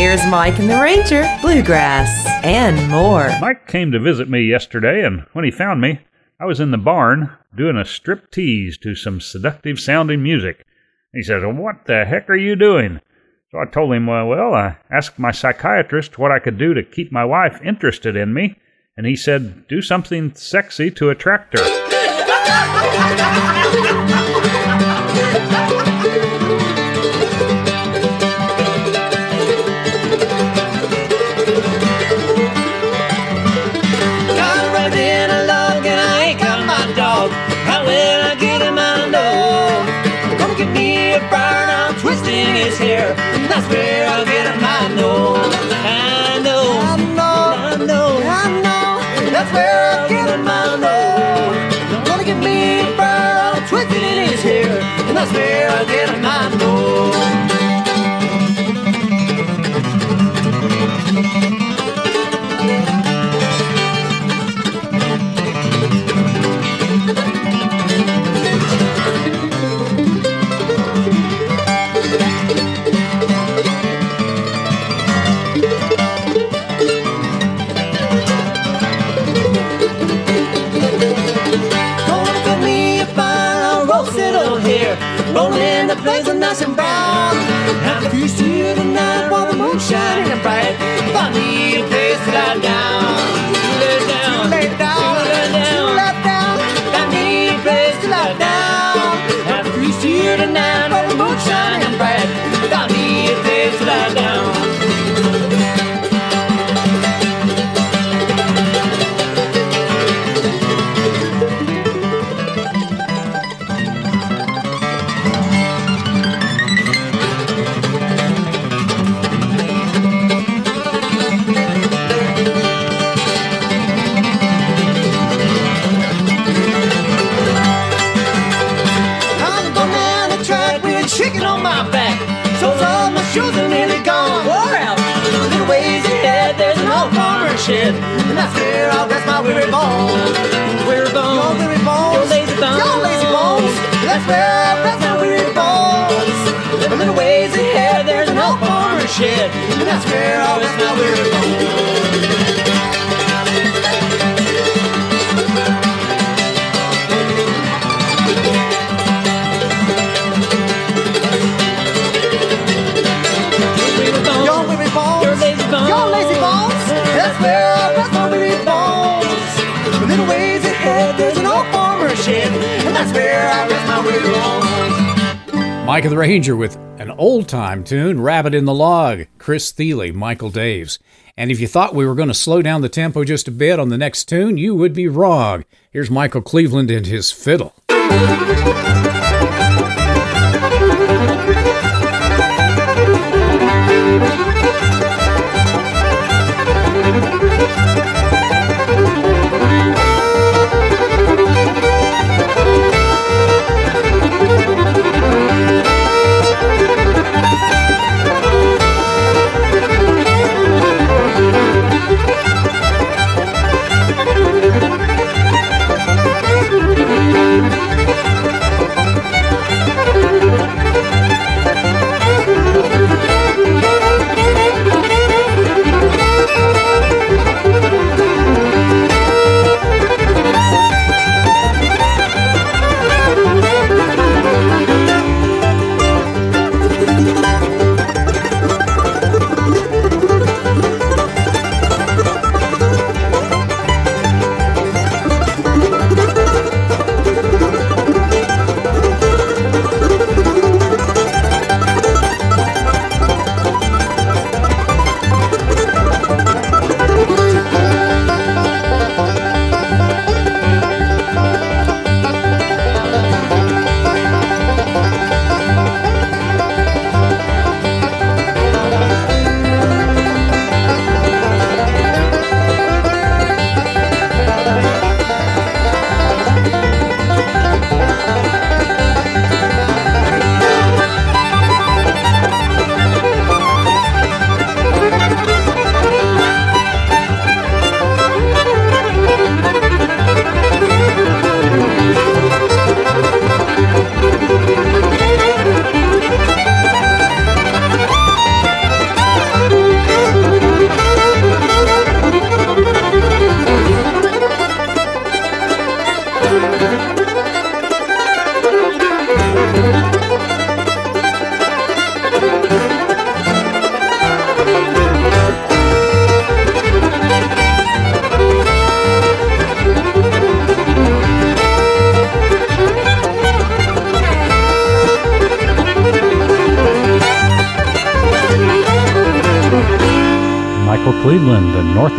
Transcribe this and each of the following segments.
Here's Mike and the Ranger, Bluegrass, and more. Mike came to visit me yesterday, and when he found me, I was in the barn doing a strip tease to some seductive sounding music. He says, What the heck are you doing? So I told him, well, well, I asked my psychiatrist what I could do to keep my wife interested in me, and he said, do something sexy to attract her. That's where I'll get my know. I know. I know. I know. I know. That's where I'll get my know. Gonna get me burned, twisted in his hair, and that's where I'll get my shit. And that's where I'll rest my weary bones. Weary bones. Your weary bones. Your lazy bones. Your lazy bones. That's where I'll rest my weary bones. A little ways ahead, there's an old farmer shed. And that's where I'll rest my weary bones. A little ways ahead, there's an old farmer shed, and that's where I rest my weary bones. Mike of the Ranger with an old time tune, Rabbit in the Log, Chris Thile, Michael Daves. And if you thought we were going to slow down the tempo just a bit on the next tune, you would be wrong. Here's Michael Cleveland and his fiddle.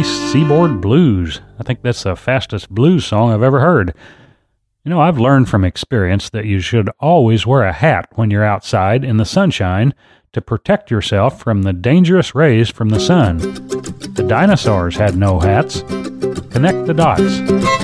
Seaboard Blues. I think that's the fastest blues song I've ever heard. You know, I've learned from experience that you should always wear a hat when you're outside in the sunshine to protect yourself from the dangerous rays from the sun. The dinosaurs had no hats. Connect the dots.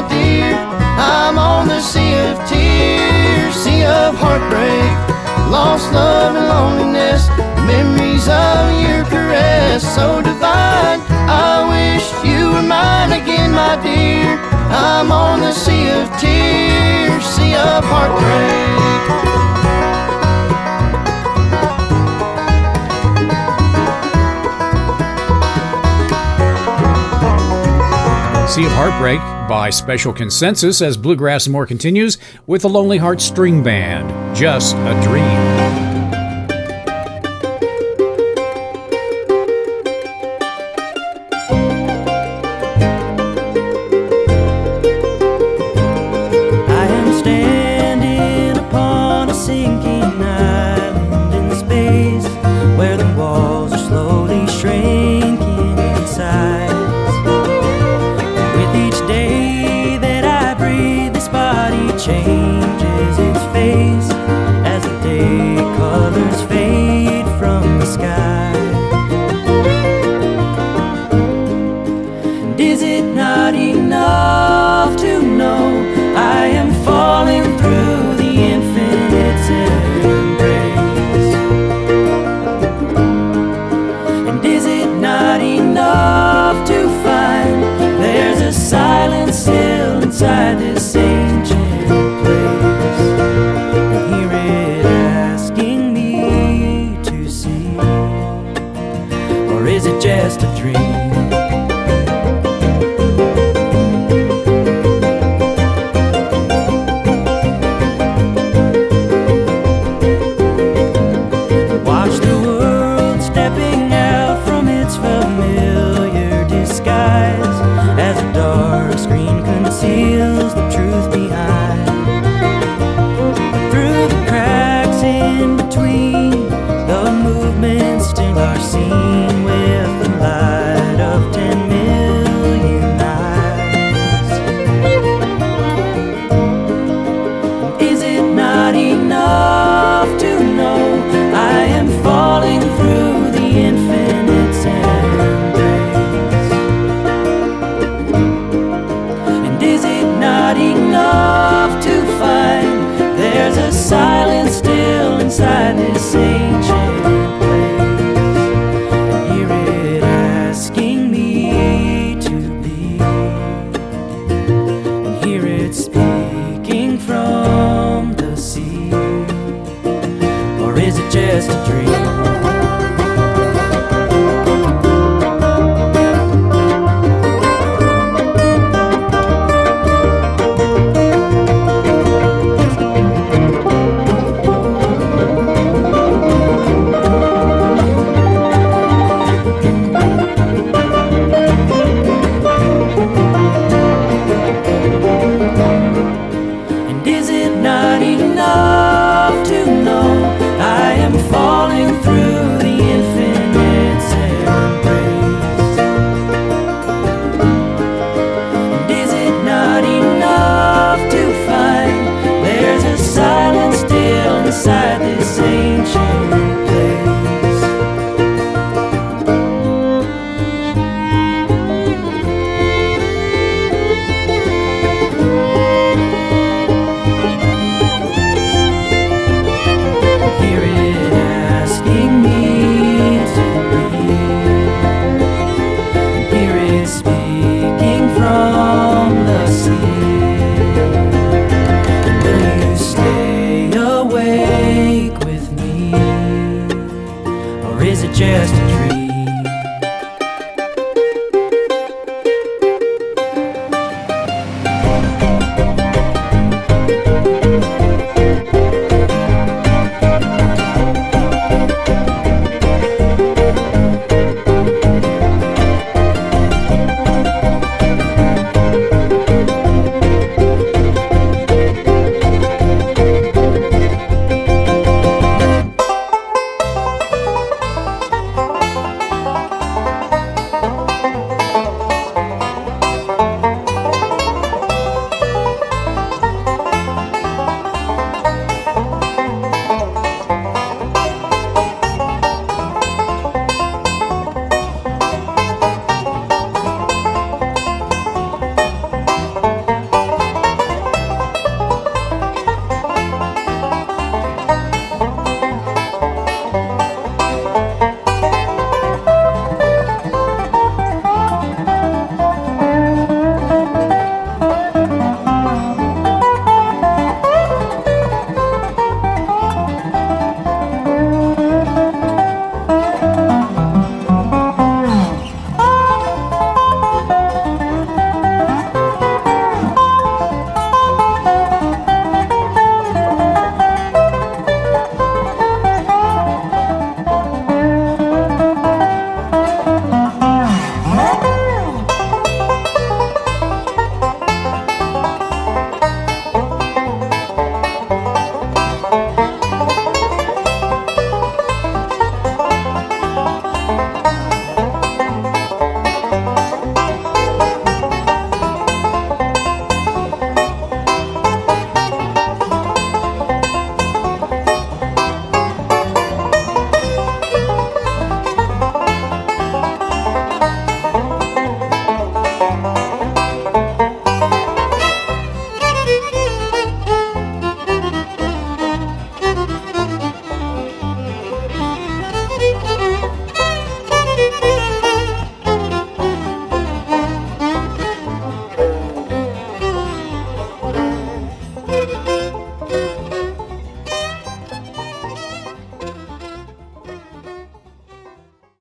my dear. I'm on the sea of tears, sea of heartbreak, lost love and loneliness, memories of your caress so divine. I wish you were mine again, my dear. I'm on the sea of tears, sea of heartbreak. Sea of Heartbreak by special consensus as Bluegrass and More continues with the Lonely Heart String Band, Just a Dream. changes its face. see. not enough to know. I am falling